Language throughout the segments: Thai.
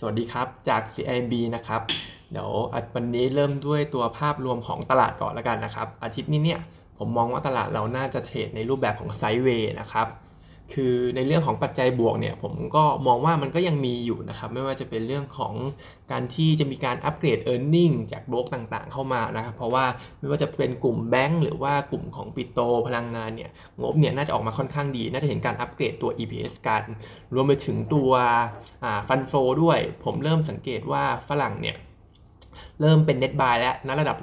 สวัสดีครับจาก CIB นะครับเดี๋ยววันนี้เริ่มด้วยตัวภาพรวมของตลาดก่อนแล้วกันนะครับ อาทิตย์นี้เนี่ยผมมองว่าตลาดเราน่าจะเทรดในรูปแบบของไซด์เวย์นะครับ คือในเรื่องของปัจจัยบวกเนี่ยผมก็มองว่ามันก็ยังมีอยู่นะครับไม่ว่าจะเป็นเรื่องของการที่จะมีการอัปเกรด e a r n i n g จากบล็อกต่างๆ เข้ามานะครับเพราะว่าไม่ว่าจะเป็นกลุ่มแบงก์หรือว่ากลุ่มของปิโตพลังงานเนี่ยงบเนี่ยน่าจะออกมาค่อนข้างดี น่าจะเห็นการอัปเกรดตัว EPS กันรวมไปถึงตัวฟันโฟด้วย ผมเริ่มสังเกตว่าฝรั่งเนี่ย เริ่มเป็นเน็ตบายแล้วณระดับ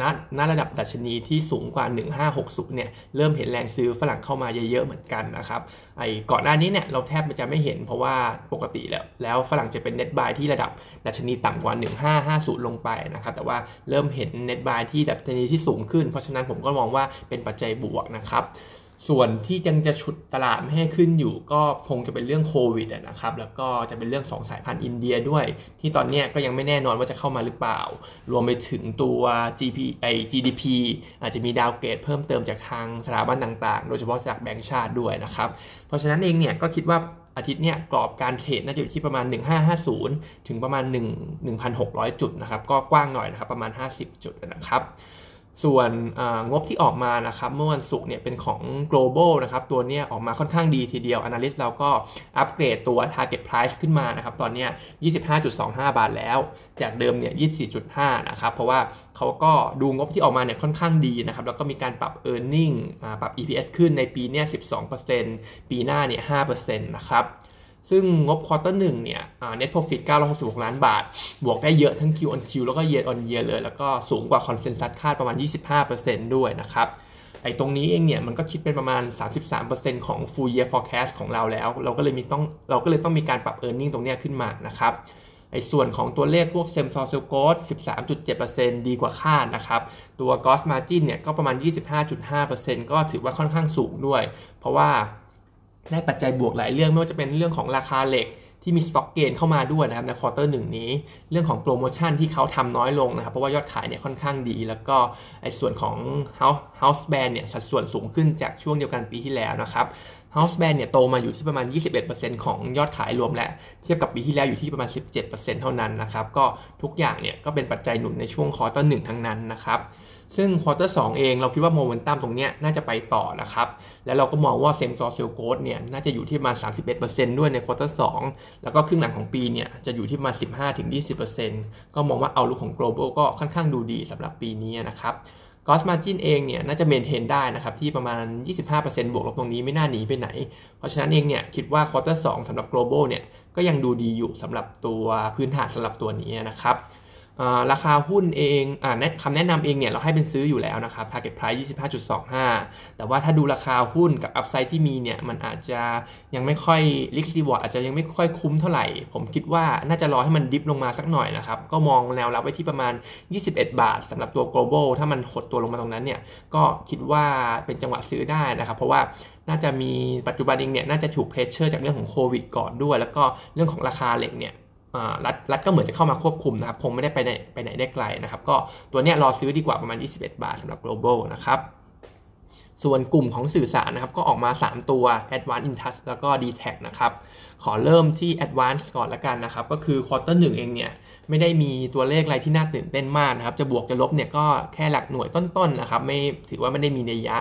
ณณระดับดัชนีที่สูงกว่า 1560 เนี่ย เริ่มเห็นแรงซื้อฝรั่งเข้ามาเยอะ ๆ เหมือนกันนะครับ ไอ้ก่อนหน้านี้เนี่ยเราแทบจะไม่เห็นเพราะว่าปกติแล้ว แล้วฝรั่งจะเป็นเน็ตบายที่ระดับดัชนีต่ำกว่า 1550 ลงไปนะครับ แต่ว่าเริ่มเห็นเน็ตบายที่ดัชนีที่สูงขึ้น เพราะฉะนั้นผมก็มองว่าเป็นปัจจัยบวกนะครับ ส่วนที่ยังจะฉุดตลาดไม่ให้ขึ้นอยู่ก็คงจะเป็นเรื่องโควิดนะครับ แล้วก็จะเป็นเรื่องสองสายพันธุ์อินเดียด้วย ที่ตอนนี้ก็ยังไม่แน่นอนว่าจะเข้ามาหรือเปล่า รวมไปถึงตัว GP ไอ GDP อาจจะมีดาวเกรดเพิ่มเติมจากทางสถาบันต่างๆ โดยเฉพาะจากแบงก์ชาติด้วยนะครับ เพราะฉะนั้นเองเนี่ยก็คิดว่าอาทิตย์เนี้ยกรอบการเทรดน่าจะอยู่ที่ประมาณ 1550 ถึงประมาณ 1 1,600 จุดนะครับ ก็กว้างหน่อยนะครับประมาณ 50 จุดนะครับ ส่วนงบที่ออกมานะครับเมื่อวันศุกร์เนี่ยเป็นของ global นะครับตัวนี้ออกมาค่อนข้างดีทีเดียว analyst เราก็อัปเกรดตัว target price ขึ้นมานะครับตอนนี้25.25 บาทแล้ว จากเดิมเนี่ย24.5 นะครับ เพราะว่าเขาก็ดูงบที่ออกมาเนี่ยค่อนข้างดีนะครับ แล้วก็มีการปรับ e a r n i n g ปรับ EPS ขึ้นในปีเนี้12%ปีหน้าเนี่ย5%นะครับ ซึ่งงบควอเตอร์หนึ่งเนี่ย net profit 966 ล้านบาท บวกได้เยอะทั้ง Q on Q แล้วก็ year on year เลย แล้วก็สูงกว่าคอนเซนแซสคาดประมาณ 25%ด้วยนะครับไอ้ตรงนี้เองเนี่ย มันก็คิดเป็นประมาณ 33%ของ full year forecast ของเราแล้ว เราก็เลยมีต้องเราก็เลยต้องมีการปรับ e a r n i n g ตรงนี้ขึ้นมานะครับไอ้ส่วนของตัวเลขพวก s e m s o r sales growth 13.7%ดีกว่าคาดนะครับ ตัว gross margin เนี่ยก็ประมาณ 25.5%ก็ถือว่าค่อนข้างสูงด้วย เพราะว่า ได้ปัจจัยบวกหลายเรื่องไม่ว่าจะเป็นเรื่องของราคาเหล็กที่มี stock gain เข้ามาด้วยนะครับใน quarter หนึ่งนี้ เรื่องของโปรโมชั่นที่เขาทำน้อยลงนะครับ เพราะว่ายอดขายเนี่ยค่อนข้างดี แล้วก็ไอ้ส่วนของ House House Brand เนี่ยสัดส่วนสูงขึ้นจากช่วงเดียวกันปีที่แล้วนะครับ House Brand เนี่ยโตมาอยู่ที่ประมาณ 21%ของยอดขายรวมและเทียบกับปีที่แล้วอยู่ที่ประมาณ 17%เท่านั้นนะครับ ก็ทุกอย่างเนี่ยก็เป็นปัจจัยหนุนในช่วง quarter หนึ่งทั้งนั้นนะครับ ซึ่ง quarter สองเองเราคิดว่าโมเมนตัมตรงนี้น่าจะไปต่อนะครับ แล้วเราก็มองว่า same store sales growth เนี่ยน่าจะอยู่ที่ประมาณ 31%ด้วยใน quarter สองแล้วก็ครึ่งหลังของปีเนี่ยจะอยู่ที่ประมาณ 15-20%ก็มองว่า outlook ของ global ก็ค่อนข้างดูดีสำหรับปีนี้นะครับ gross margin เองเนี่ยน่าจะ maintain ได้นะครับ ที่ประมาณ 25%บวกลบตรงนี้ไม่น่าหนีไปไหน เพราะฉะนั้นเองเนี่ยคิดว่า quarter สองสำหรับ global เนี่ยก็ยังดูดีอยู่สำหรับตัวพื้นฐานสำหรับตัวนี้นะครับ ราคาหุ้นเองอคำแนะนำเองเนี่ยเราให้เป็นซื้ออยู่แล้วนะครับ target price 25.25 แต่ว่าถ้าดูราคาหุ้นกับ upside ที่มีเนี่ยมันอาจจะยังไม่ค่อย risk reward อาจจะยังไม่ค่อยคุ้มเท่าไหร่ ผมคิดว่าน่าจะรอให้มันดิฟลงมาสักหน่อยนะครับ ก็มองแนวรับไว้ที่ประมาณ 21 บาทสำหรับตัว global ถ้ามันหดตัวลงมาตรงนั้นเนี่ยก็คิดว่าเป็นจังหวะซื้อได้นะครับ เพราะว่าน่าจะมีปัจจุบันเองเนี่ยน่าจะถูกเพรสเชอร์จากเรื่องของโควิดก่อนด้วย แล้วก็เรื่องของราคาเหล็กเนี่ย รัฐรัฐก็เหมือนจะเข้ามาควบคุมนะครับ คงไม่ได้ไปไหนไปไหนได้ไกลนะครับ ก็ตัวนี้รอซื้อดีกว่าประมาณ 21 บาทสำหรับ global นะครับ ส่วนกลุ่มของสื่อสารนะครับ ก็ออกมา 3 ตัว Advanced Intouch แล้วก็ d t แทนะครับ ขอเริ่มที่ Advanced ก่อนละกันนะครับ ก็คือ Quarter 1เองเนี่ย ไม่ได้มีตัวเลขอะไรที่น่าตื่นเต้นมากนะครับ จะบวกจะลบเนี่ยก็แค่หลักหน่วยต้นๆนะครับ ไม่ถือว่าไม่ได้มีนัยยะ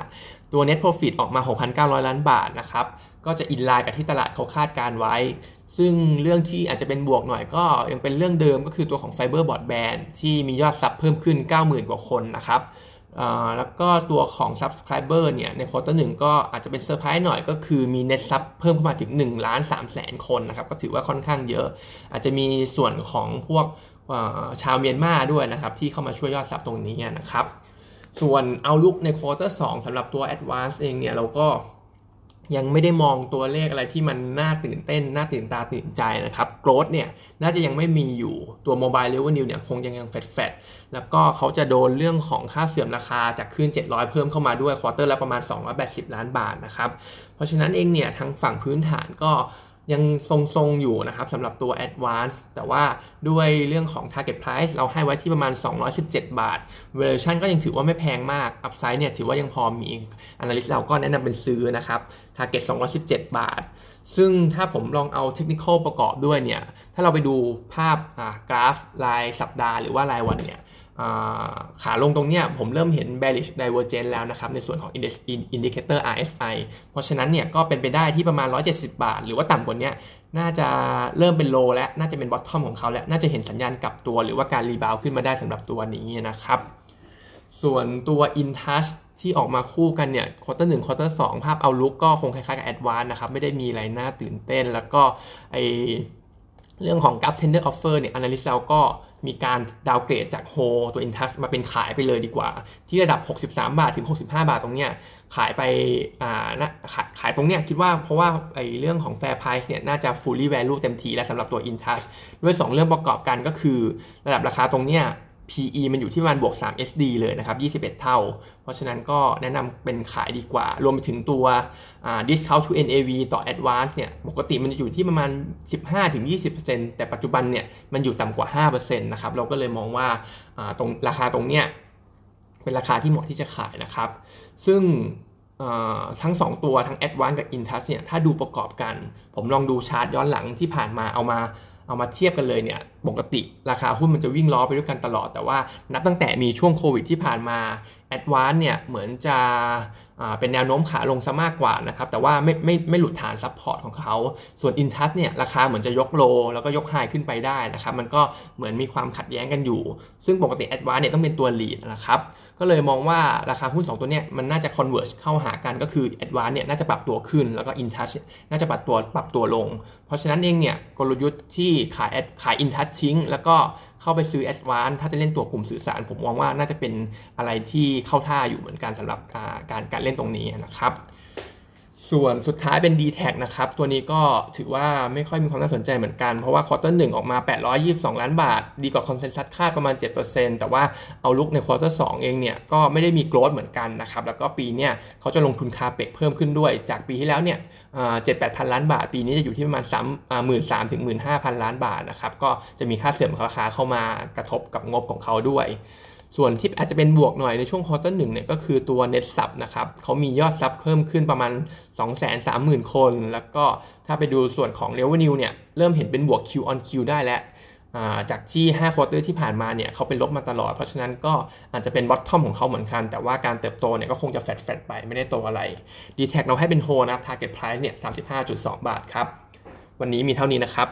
ตัว Net Profit ออกมา 6,900 ล้านบาทนะครับ ก็จะ inline กับที่ตลาดเขาคาดการณ์ไว้ ซึ่งเรื่องที่อาจจะเป็นบวกหน่อยก็ยังเป็นเรื่องเดิมก็คือตัวของ Fiber Broadband ที่มียอด sub เพิ่มขึ้น 90,000 กว่าคนนะครับ แล้วก็ตัวของ Subscriber เนี่ย ใน quarter หนึ่งก็อาจจะเป็นเซอร์ไพรส์หน่อยก็คือมี Net Sub เพิ่มขึ้นมาถึง1ล้าน3แสนคนนะครับ ก็ถือว่าค่อนข้างเยอะ อาจจะมีส่วนของพวกชาวเมียนมาด้วยนะครับ ที่เข้ามาช่วยยอด sub ตรงนี้นะครับ ส่วน outlook ใน quarter สองสำหรับตัว Advance เองเนี่ยเราก็ ยังไม่ได้มองตัวเลขอะไรที่มันน่าตื่นเต้น น่าตื่นตาตื่นใจนะครับ growth เนี่ยน่าจะยังไม่มีอยู่ตัว mobile revenue เนี่ยคงยังยัง flat flat แล้วก็เขาจะโดนเรื่องของค่าเสื่อมราคาจากคลื่น 700 เพิ่มเข้ามาด้วย quarter ละประมาณ 280 ล้านบาทนะครับ เพราะฉะนั้นเองเนี่ยทางฝั่งพื้นฐานก็ ยังทรงๆอยู่นะครับสำหรับตัว Advance แต่ว่าด้วยเรื่องของ Target Price เราให้ไว้ที่ประมาณ 217 บาท Valuation ก็ยังถือว่าไม่แพงมาก Upside เนี่ยถือว่ายังพอมี Analyst เราก็แนะนำเป็นซื้อนะครับ Target 217 บาท ซึ่งถ้าผมลองเอาเทคนิคประกอบด้วยเนี่ย ถ้าเราไปดูภาพกราฟรายสัปดาห์หรือว่ารายวันเนี่ย ขาลงตรงเนี้ยผมเริ่มเห็น bearish divergence แล้วนะครับ ในส่วนของ index indicator RSI เพราะฉะนั้นเนี่ยก็เป็นไปได้ที่ประมาณ 170 บาท หรือว่าต่ำกว่านี้น่าจะเริ่มเป็นโลและน่าจะเป็น bottom ของเขาแล้วน่าจะเห็นสัญญาณกลับตัว หรือว่าการรีบาวขึ้นมาได้สำหรับตัวนี้นะครับ ส่วนตัว InTouch ที่ออกมาคู่กันเนี่ย quarter หนึ่ง quarter สองภาพ outlook ก็คงคล้ายๆกับ Advance นะครับ ไม่ได้มีอะไรน่าตื่นเต้น แล้วก็ไอ เรื่องของ Gulf Tender Offer เนี่ย Analyst เราก็มีการ downgrade จาก hold ตัว Intouch มาเป็นขายไปเลยดีกว่า ที่ระดับ 63 บาทถึง 65 บาทตรงเนี้ยขายไปอ่านะขายขายตรงเนี้ยคิดว่าเพราะว่าไอ้เรื่องของ Fair Price เนี่ยน่าจะ fully value เต็มทีแล้วสำหรับตัว Intouch ด้วย 2 เรื่องประกอบกันก็คือ ระดับราคาตรงเนี้ย PE มันอยู่ที่ประมาณบวก 3 SD เลยนะครับ 21 เท่า เพราะฉะนั้นก็แนะนำเป็นขายดีกว่า รวมไปถึงตัว discount to NAV ต่อ Advance เนี่ย ปกติมันจะอยู่ที่ประมาณ 15-20%แต่ปัจจุบันเนี่ย มันอยู่ต่ำกว่า 5%นะครับ เราก็เลยมองว่าตรงราคาตรงเนี้ย เป็นราคาที่เหมาะที่จะขายนะครับ ซึ่งทั้ง 2 ตัวทั้ง Advance กับ Intouch เนี่ย ถ้าดูประกอบกัน ผมลองดูชาร์ตย้อนหลังที่ผ่านมาเอามาเอามาเทียบกันเลยเนี่ย ปกติราคาหุ้นมันจะวิ่งล้อไปด้วยกันตลอด แต่ว่านับตั้งแต่มีช่วงโควิดที่ผ่านมา ADVANC เนี่ยเหมือนจะเป็นแนวโน้มขาลงซะมากกว่านะครับแต่ว่าไม่ไม่ไม่หลุดฐาน support ของเขา ส่วนอินทัสเนี่ยราคาเหมือนจะยก low แล้วก็ยก high ขึ้นไปได้นะครับมันก็เหมือนมีความขัดแย้งกันอยู่ ซึ่งปกติ ADVANC เนี่ยต้องเป็นตัว lead นะครับก็เลยมองว่าราคาหุ้น 2 ตัวเนี้ยมันน่าจะ converge เข้าหากันก็คือ ADVANC เนี่ยน่าจะปรับตัวขึ้นแล้วก็อินทัสน่าจะปรับตัวปรับตัวลง เพราะฉะนั้นเองเนี่ยกลยุทธ์ที่ขายขายอินทัสทิ้ง แล้วก็เข้าไปซื้อ ADVANC ถ้าจะเล่นตัวกลุ่มสื่อสาร ผมมองว่าน่าจะเป็นอะไรที่เข้าท่าอยู่เหมือนกันสำหรับการการเล่นตรงนี้นะครับ ส่วนสุดท้ายเป็น d t แทนะครับ ตัวนี้ก็ถือว่าไม่ค่อยมีความน่าสนใจเหมือนกัน เพราะว่า quarter หนึ่งออกมา 822 ล้านบาท ดีกว่า consensus คาดประมาณ 7%แต่ว่า outlook ในควอเตอร์สองเนี่ยก็ไม่ได้มี growth เหมือนกันนะครับ แล้วก็ปีเนี่ยเขาจะลงทุน CAPEX เพิ่มขึ้นด้วย จากปีที่แล้วเนี่ยเจ็ดแปดพันล้านบาท ปีนี้จะอยู่ที่ประมาณสามหมื่นสามถึงหมื่นห้าพันล้านบาทนะครับ ก็จะมีค่าเสื่อมราคาเข้ามากระทบกับงบของเขาด้วย ส่วนที่อาจจะเป็นบวกหน่อยในช่วง quarter หนึ่งเนี่ยก็คือตัว net sub นะครับเขามียอด sub เพิ่มขึ้นประมาณ 230,000 คน แล้วก็ถ้าไปดูส่วนของ revenue เนี่ยเริ่มเห็นเป็นบวก Q on Q ได้แล้วจากที่5 quarter ที่ผ่านมาเนี่ยเขาเป็นลบมาตลอด เพราะฉะนั้นก็อาจจะเป็นบอททอมของเขาเหมือนกัน แต่ว่าการเติบโตเนี่ยก็คงจะแฟดแฟดไปไม่ได้โตอะไร d t แทเราให้เป็นโฮนะ Target Price เนี่ย 35.2 บาทครับ วันนี้มีเท่านี้นะครับ